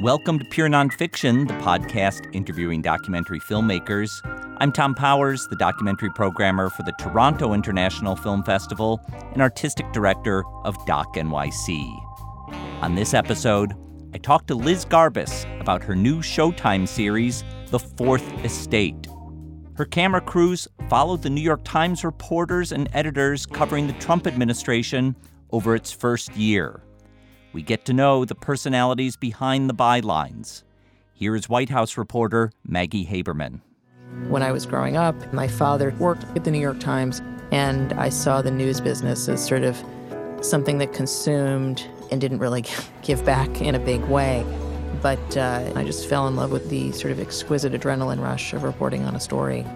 Welcome to Pure Nonfiction, the podcast interviewing documentary filmmakers. I'm Thom Powers, the documentary programmer for the Toronto International Film Festival and artistic director of Doc NYC. On this episode, I talked to Liz Garbus about her new Showtime series, The Fourth Estate. Her camera crews followed the New York Times reporters and editors covering the Trump administration over its first year. We get to know the personalities behind the bylines. Here is White House reporter Maggie Haberman. When I was growing up, my father worked at the New York Times, and I saw the news business as sort of something that consumed and didn't really give back in a big way. But uh, I just fell in love with the sort of exquisite adrenaline rush of reporting on a story.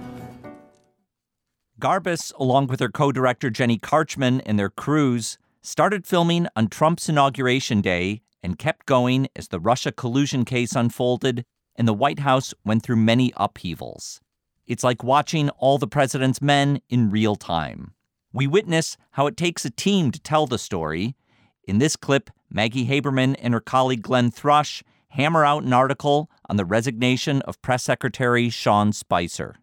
Garbus, along with her co director Jenny Carchman and their crews, started filming on Trump's inauguration day and kept going as the Russia collusion case unfolded and the White House went through many upheavals. It's like watching all the president's men in real time. We witness how it takes a team to tell the story. In this clip, Maggie Haberman and her colleague Glenn Thrush hammer out an article on the resignation of Press Secretary Sean Spicer.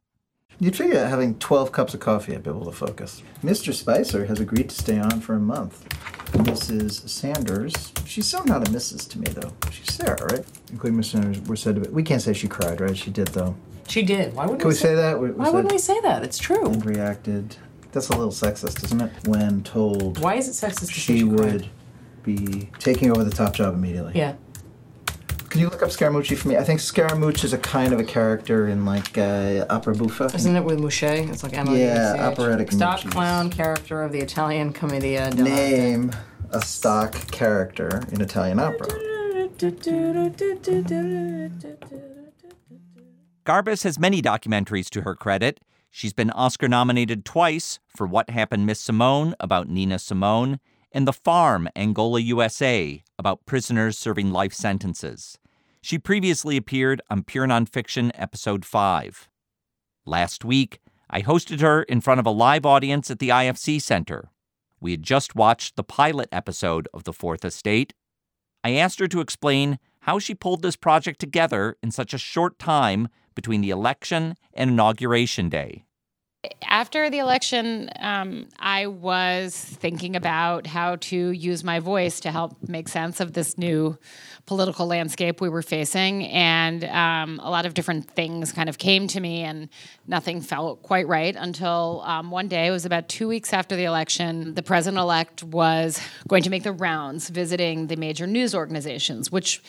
You'd figure having 12 cups of coffee, I'd be able to focus. Mr. Spicer has agreed to stay on for a month. Mrs. Sanders, she's still not a Mrs. to me, though. She's Sarah, right? Including Mrs. Sanders, we're said to be. We can't say she cried, right? She did, though. She did. Why wouldn't Can we say that? We, we Why said wouldn't we say that? It's true. And reacted. That's a little sexist, isn't it? When told Why is it sexist to say she cried? would be taking over the top job immediately. Yeah. Can you look up Scaramucci for me? I think Scaramouche is a kind of a character in like uh, opera buffa. Isn't it with Mouche? It's like M-O-U-C-H. Yeah, operatic Stock Mouches. clown character of the Italian commedia dell'arte. Name a stock character in Italian opera. Garbus has many documentaries to her credit. She's been Oscar nominated twice for What Happened Miss Simone about Nina Simone and The Farm, Angola, USA about prisoners serving life sentences. She previously appeared on Pure Nonfiction Episode 5. Last week, I hosted her in front of a live audience at the IFC Center. We had just watched the pilot episode of The Fourth Estate. I asked her to explain how she pulled this project together in such a short time between the election and Inauguration Day. After the election, um, I was thinking about how to use my voice to help make sense of this new political landscape we were facing. And um, a lot of different things kind of came to me, and nothing felt quite right until um, one day, it was about two weeks after the election, the president elect was going to make the rounds visiting the major news organizations, which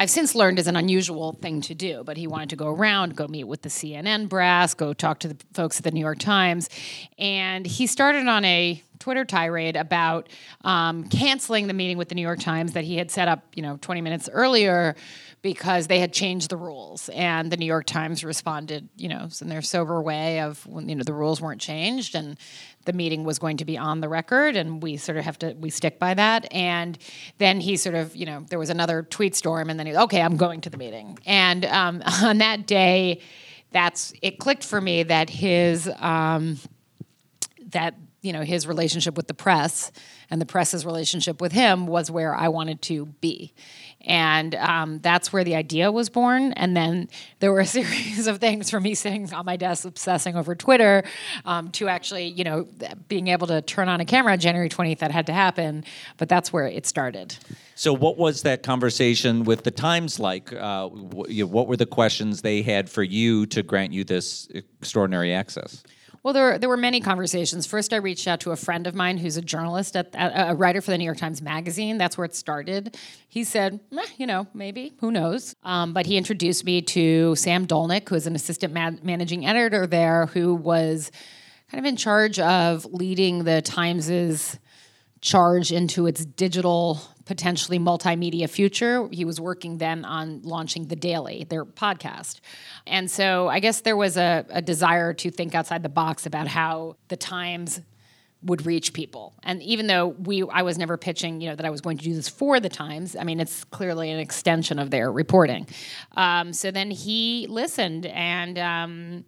I've since learned is an unusual thing to do, but he wanted to go around, go meet with the CNN brass, go talk to the folks at the New York Times. And he started on a Twitter tirade about um, canceling the meeting with the New York Times that he had set up, you know, 20 minutes earlier because they had changed the rules. And the New York Times responded, you know, in their sober way of you know, the rules weren't changed and the meeting was going to be on the record. And we sort of have to we stick by that. And then he sort of you know there was another tweet storm and then he okay i'm going to the meeting. And um, on that day that's it clicked for me that his um, that you know his relationship with the press and the press's relationship with him was where I wanted to be, and um, that's where the idea was born. And then there were a series of things from me sitting on my desk obsessing over Twitter um, to actually you know being able to turn on a camera on January twentieth. That had to happen, but that's where it started. So, what was that conversation with the Times like? Uh, what were the questions they had for you to grant you this extraordinary access? Well, there were, there were many conversations. First, I reached out to a friend of mine who's a journalist, at, a writer for the New York Times Magazine. That's where it started. He said, "Eh, you know, maybe, who knows? Um, but he introduced me to Sam Dolnick, who is an assistant ma- managing editor there, who was kind of in charge of leading the Times's charge into its digital, potentially multimedia future. He was working then on launching The Daily, their podcast. And so I guess there was a, a desire to think outside the box about how the Times would reach people. And even though we I was never pitching, you know, that I was going to do this for the Times, I mean, it's clearly an extension of their reporting. Um, so then he listened and um,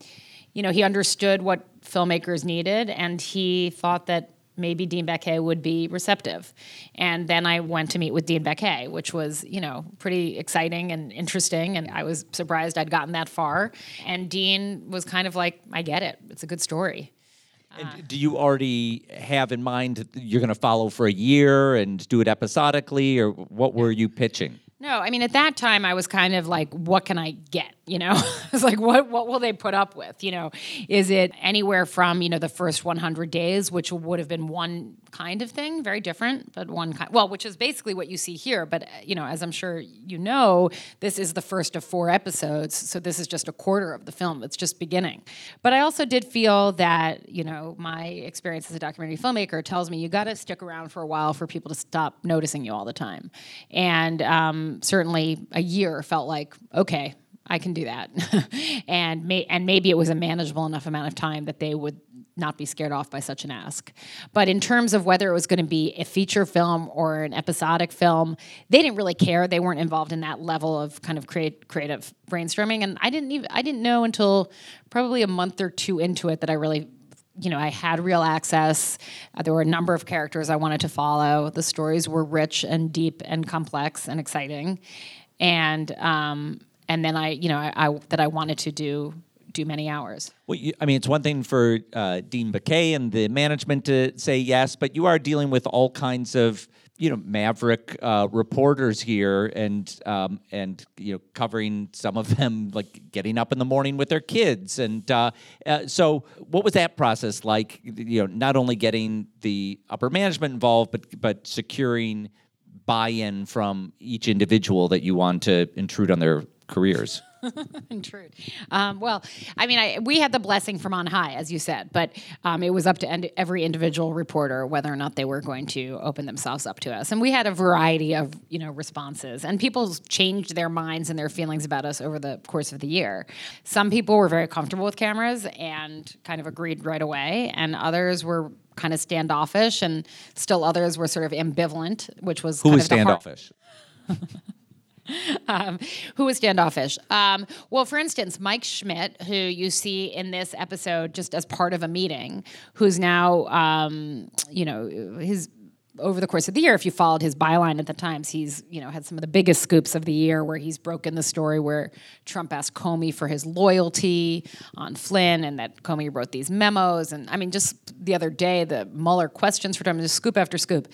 you know, he understood what filmmakers needed and he thought that maybe Dean Baquet would be receptive. And then I went to meet with Dean Baquet, which was, you know, pretty exciting and interesting. And I was surprised I'd gotten that far. And Dean was kind of like, I get it. It's a good story. And do you already have in mind that you're going to follow for a year and do it episodically, or what were you pitching? No, I mean at that time I was kind of like, what can I get? You know, it's like what what will they put up with? You know, is it anywhere from you know the first 100 days, which would have been one kind of thing, very different, but one kind. Well, which is basically what you see here. But you know, as I'm sure you know, this is the first of four episodes, so this is just a quarter of the film. It's just beginning. But I also did feel that you know my experience as a documentary filmmaker tells me you got to stick around for a while for people to stop noticing you all the time, and um, certainly a year felt like okay I can do that, and may, and maybe it was a manageable enough amount of time that they would not be scared off by such an ask. But in terms of whether it was going to be a feature film or an episodic film, they didn't really care. They weren't involved in that level of kind of create, creative brainstorming, and I didn't even I didn't know until probably a month or two into it that I really you know, I had real access. Uh, there were a number of characters I wanted to follow. The stories were rich and deep and complex and exciting, and um, and then I, you know, I, I that I wanted to do do many hours. Well, you, I mean, it's one thing for uh, Dean Baquet and the management to say yes, but you are dealing with all kinds of you know maverick uh, reporters here and um, and you know covering some of them like getting up in the morning with their kids and uh, uh, so what was that process like you know not only getting the upper management involved but but securing buy-in from each individual that you want to intrude on their careers Intrude. Um, well, I mean, I, we had the blessing from on high, as you said, but um, it was up to end, every individual reporter whether or not they were going to open themselves up to us. And we had a variety of, you know, responses, and people changed their minds and their feelings about us over the course of the year. Some people were very comfortable with cameras and kind of agreed right away, and others were kind of standoffish, and still others were sort of ambivalent, which was who was standoffish. um, who was standoffish? Um, well, for instance, Mike Schmidt, who you see in this episode just as part of a meeting, who's now, um, you know, his over the course of the year, if you followed his byline at the Times, he's you know had some of the biggest scoops of the year where he's broken the story where Trump asked Comey for his loyalty on Flynn, and that Comey wrote these memos, and I mean, just the other day, the Mueller questions for Trump, just scoop after scoop,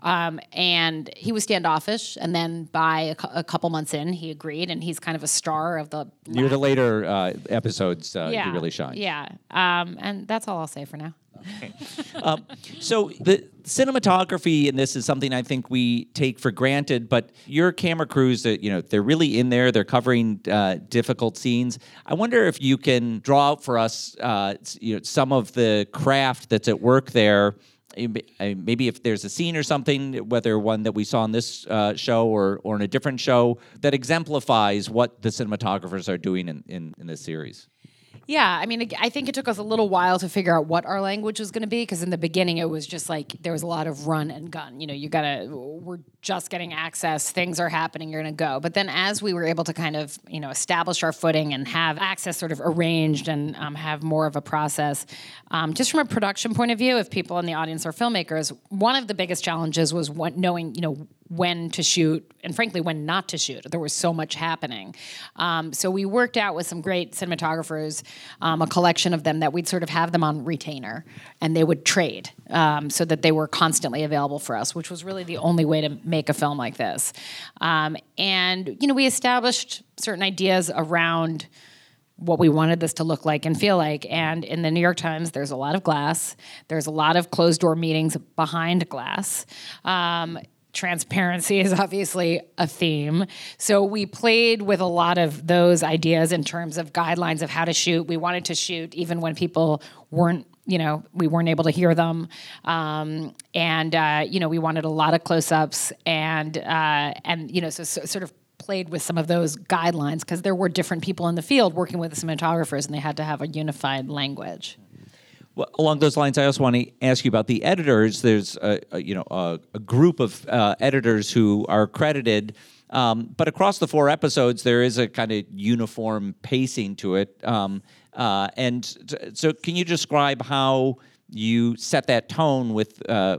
um, and he was standoffish, and then by a, a, couple months in, he agreed, and he's kind of a star of the. Near the later uh, episodes, uh, yeah, he really shines. Yeah, um, and that's all I'll say for now. Um, so the cinematography in this is something I think we take for granted, but your camera crews, that you know, they're really in there. They're covering uh, difficult scenes. I wonder if you can draw out for us, uh, you know, some of the craft that's at work there. Maybe if there's a scene or something, whether one that we saw in this uh, show or, or in a different show, that exemplifies what the cinematographers are doing in, in, in this series. Yeah, I mean, I think it took us a little while to figure out what our language was going to be because in the beginning it was just like there was a lot of run and gun. You know, you gotta, we're just getting access, things are happening, you're gonna go. But then as we were able to kind of, you know, establish our footing and have access sort of arranged and um, have more of a process, um, just from a production point of view, if people in the audience are filmmakers, one of the biggest challenges was what, knowing, you know, when to shoot and frankly when not to shoot. There was so much happening. Um, so we worked out with some great cinematographers, um, a collection of them that we'd sort of have them on retainer and they would trade um, so that they were constantly available for us, which was really the only way to make a film like this. Um, and, you know, we established certain ideas around what we wanted this to look like and feel like. And in the New York Times, there's a lot of glass. There's a lot of closed door meetings behind glass. Um, transparency is obviously a theme. So we played with a lot of those ideas in terms of guidelines of how to shoot. We wanted to shoot even when people weren't you know we weren't able to hear them um, and uh, you know we wanted a lot of close-ups and uh, and you know so, so, sort of played with some of those guidelines because there were different people in the field working with the cinematographers and they had to have a unified language well, along those lines, I also want to ask you about the editors. There's a, a you know a, a group of uh, editors who are credited, um, but across the four episodes, there is a kind of uniform pacing to it. Um, uh, and so, can you describe how you set that tone with uh,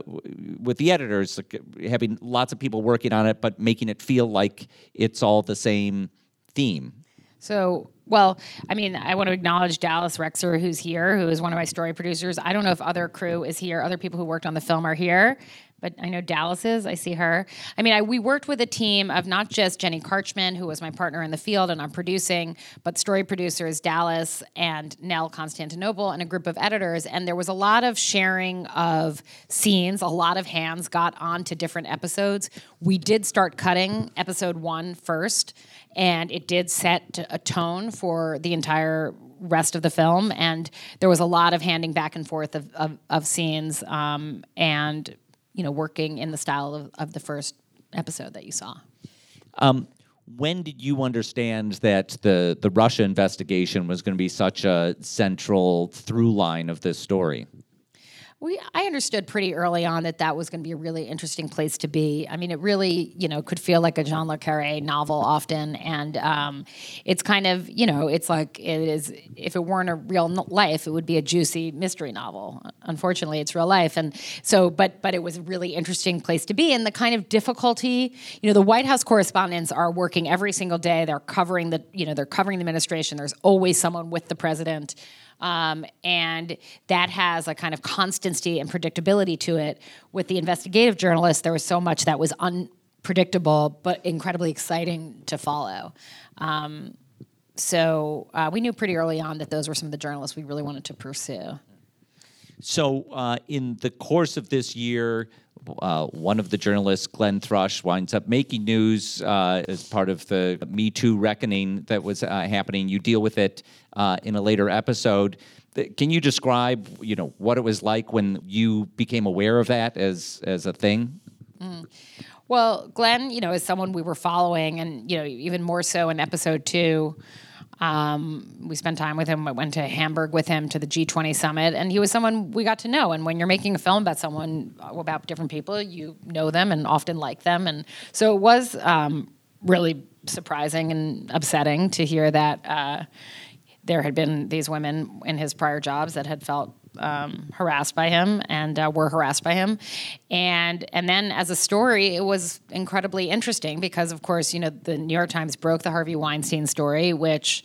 with the editors, like having lots of people working on it, but making it feel like it's all the same theme. So, well, I mean, I want to acknowledge Dallas Rexer, who's here, who is one of my story producers. I don't know if other crew is here, other people who worked on the film are here, but I know Dallas is. I see her. I mean, I, we worked with a team of not just Jenny Carchman, who was my partner in the field and I'm producing, but story producers Dallas and Nell Constantinople and a group of editors. And there was a lot of sharing of scenes. A lot of hands got onto different episodes. We did start cutting episode one first and it did set a tone for the entire rest of the film and there was a lot of handing back and forth of, of, of scenes um, and you know working in the style of, of the first episode that you saw? Um, when did you understand that the, the russia investigation was going to be such a central through line of this story we, I understood pretty early on that that was going to be a really interesting place to be. I mean, it really, you know, could feel like a John le Carre novel often, and um, it's kind of, you know, it's like it is. If it weren't a real life, it would be a juicy mystery novel. Unfortunately, it's real life, and so, but but it was a really interesting place to be, and the kind of difficulty, you know, the White House correspondents are working every single day. They're covering the, you know, they're covering the administration. There's always someone with the president. Um, and that has a kind of constancy and predictability to it. With the investigative journalists, there was so much that was unpredictable but incredibly exciting to follow. Um, so uh, we knew pretty early on that those were some of the journalists we really wanted to pursue. So, uh, in the course of this year, uh, one of the journalists, Glenn Thrush, winds up making news uh, as part of the Me Too reckoning that was uh, happening. You deal with it uh, in a later episode. Can you describe, you know, what it was like when you became aware of that as as a thing? Mm. Well, Glenn, you know, is someone we were following, and you know, even more so in episode two. Um, we spent time with him. I went to Hamburg with him to the G20 summit, and he was someone we got to know. And when you're making a film about someone, about different people, you know them and often like them. And so it was um, really surprising and upsetting to hear that uh, there had been these women in his prior jobs that had felt um, harassed by him and uh, were harassed by him, and and then as a story, it was incredibly interesting because, of course, you know the New York Times broke the Harvey Weinstein story, which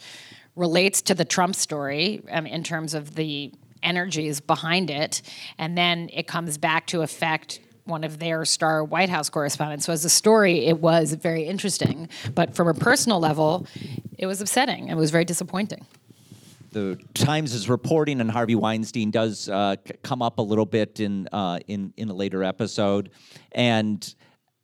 relates to the Trump story um, in terms of the energies behind it, and then it comes back to affect one of their star White House correspondents. So as a story, it was very interesting, but from a personal level, it was upsetting. It was very disappointing the Times' is reporting and Harvey Weinstein does uh, c- come up a little bit in uh, in in a later episode, and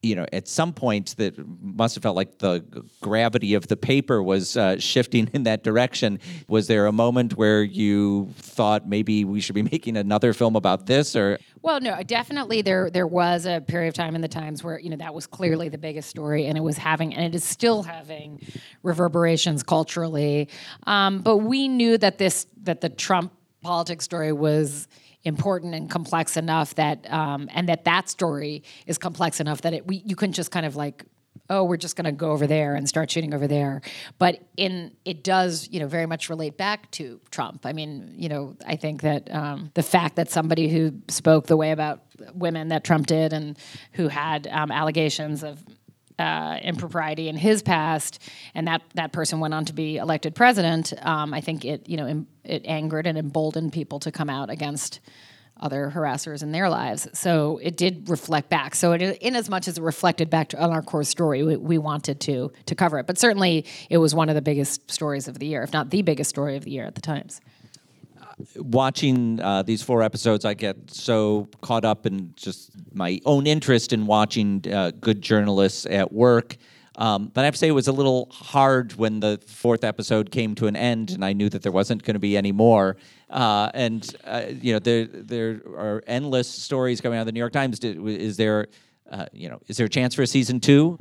you know, at some point that must have felt like the gravity of the paper was uh, shifting in that direction. Was there a moment where you thought maybe we should be making another film about this, or? Well, no, definitely there there was a period of time in the Times where you know that was clearly the biggest story, and it was having, and it is still having reverberations culturally. Um, but we knew that this that the Trump politics story was important and complex enough that um, and that that story is complex enough that it we, you couldn't just kind of like oh we're just going to go over there and start shooting over there. But in it does you know very much relate back to trump. I mean you know i think that um, the fact that somebody who spoke the way about women that trump did and who had um, allegations of uh, impropriety in his past, and that that person went on to be elected president. Um, I think it you know Im- it angered and emboldened people to come out against other harassers in their lives. So it did reflect back. So it, in as much as it reflected back to, on our core story, we, we, wanted to to cover it. But certainly, it was one of the biggest stories of the year, if not the biggest story of the year at the Times watching uh, these four episodes, I get so caught up in just my own interest in watching uh, good journalists at work. Um, but I have to say, it was a little hard when the fourth episode came to an end, and I knew that there wasn't going to be any more. Uh, and uh, you know, there there are endless stories coming out of the New York Times. Is there, uh, you know, is there a chance for a season two?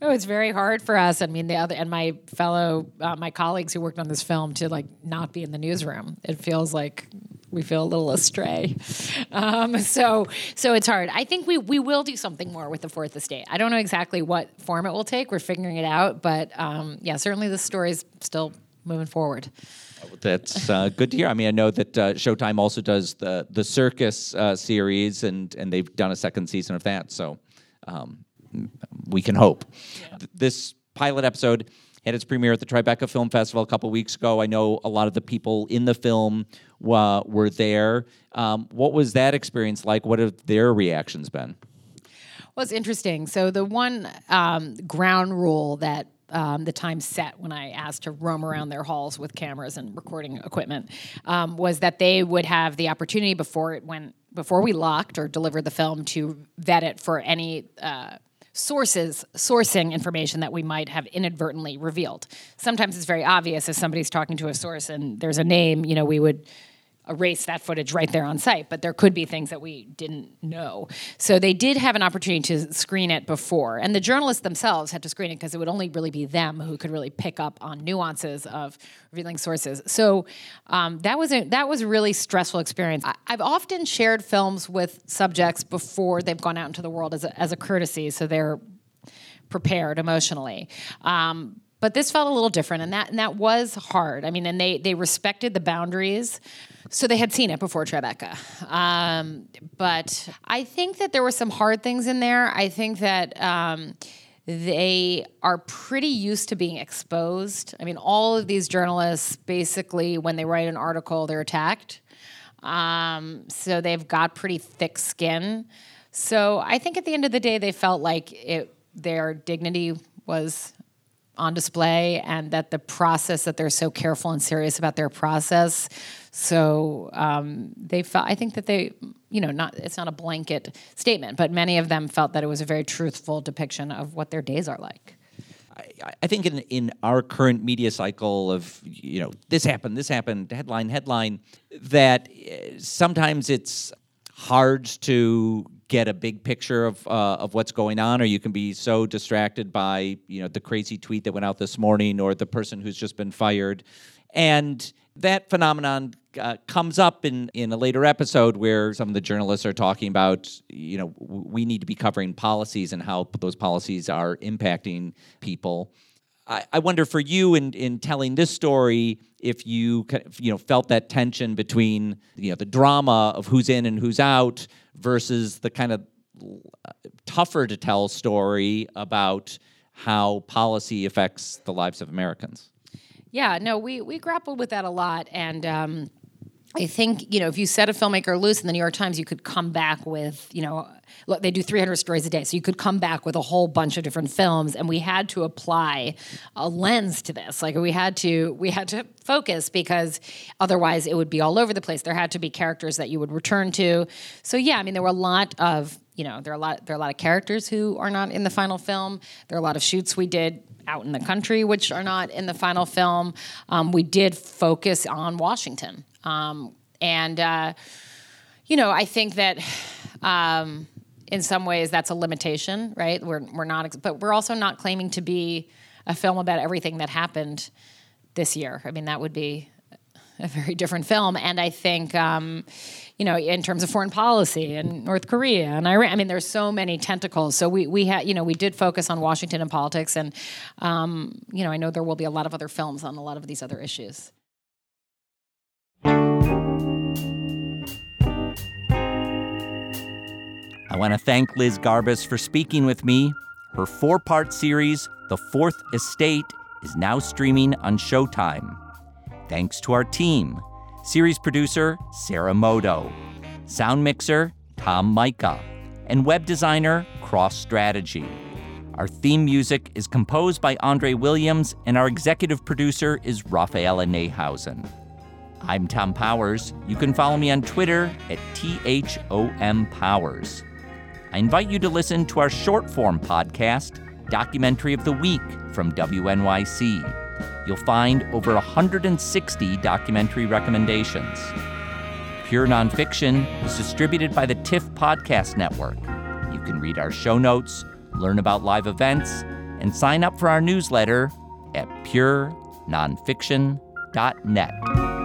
Oh, it's very hard for us. I mean, the other and my fellow, uh, my colleagues who worked on this film to like not be in the newsroom. It feels like we feel a little astray. Um, so, so it's hard. I think we we will do something more with the Fourth Estate. I don't know exactly what form it will take. We're figuring it out, but um, yeah, certainly the story is still moving forward. That's uh, good to hear. I mean, I know that uh, Showtime also does the the circus uh, series, and and they've done a second season of that. So um, we can hope. Yeah. This pilot episode had its premiere at the Tribeca Film Festival a couple weeks ago. I know a lot of the people in the film uh, were there. Um, what was that experience like? What have their reactions been? Well, it's interesting. So the one um, ground rule that um, the time set when I asked to roam around their halls with cameras and recording equipment um, was that they would have the opportunity before it went before we locked or delivered the film to vet it for any uh, sources sourcing information that we might have inadvertently revealed. Sometimes it's very obvious if somebody's talking to a source and there's a name, you know, we would erase that footage right there on site, but there could be things that we didn't know. So they did have an opportunity to screen it before, and the journalists themselves had to screen it because it would only really be them who could really pick up on nuances of revealing sources. So um, that was a that was a really stressful experience. I, have often shared films with subjects before they've gone out into the world as a, as a courtesy, so they're prepared emotionally. Um, but this felt a little different, and that and that was hard. I mean, and they they respected the boundaries so they had seen it before Tribeca. Um, but I think that there were some hard things in there. I think that um, they are pretty used to being exposed. I mean, all of these journalists basically, when they write an article, they're attacked. Um, so they've got pretty thick skin. So I think at the end of the day, they felt like it, their dignity was on display and that the process that they're so careful and serious about their process. So um, they felt i think that they you know not it's not a blanket statement but many of them felt that it was a very truthful depiction of what their days are like. I think in in our current media cycle of you know this happened, this happened, headline, headline, that eh, sometimes it's hard to get a big picture of uh, of what's going on, or you can be so distracted by you know the crazy tweet that went out this morning, or the person who's just been fired, and that phenomenon uh, comes up in in a later episode where some of the journalists are talking about you know we need to be covering policies and how those policies are impacting people. I, I wonder for you in in telling this story if you you know felt that tension between you know the drama of who's in and who's out versus the kind of tougher to tell story about how policy affects the lives of Americans. Yeah, no, we we grappled with that a lot, and um, I think you know if you set a filmmaker loose in the New York Times, you could come back with you know look, they do 300 stories a day, so you could come back with a whole bunch of different films, and we had to apply a lens to this. Like we had to we had to focus because otherwise it would be all over the place. There had to be characters that you would return to. So yeah, I mean there were a lot of you know there are a lot there are a lot of characters who are not in the final film. There are a lot of shoots we did out in the country which are not in the final film. Um, we did focus on Washington, um, and uh, you know I think that. Um, in some ways that's a limitation, right? We're we're not, but we're also not claiming to be a film about everything that happened this year. I mean, that would be a very different film. And I think, um, you know, in terms of foreign policy and North Korea and Iran, I mean, there's so many tentacles. So we we had, you know, we did focus on Washington and politics, and um, you know, I know there will be a lot of other films on a lot of these other issues. I want to thank Liz Garbus for speaking with me. Her four part series, The Fourth Estate, is now streaming on Showtime. Thanks to our team series producer Sarah Moto, sound mixer Tom Micah, and web designer Cross Strategy. Our theme music is composed by Andre Williams, and our executive producer is Raphaela Neihausen. I'm Thom Powers. You can follow me on Twitter at THOM Powers. I invite you to listen to our short form podcast, Documentary of the Week from WNYC. You'll find over 160 documentary recommendations. Pure Nonfiction is distributed by the TIFF Podcast Network. You can read our show notes, learn about live events, and sign up for our newsletter at purenonfiction.net.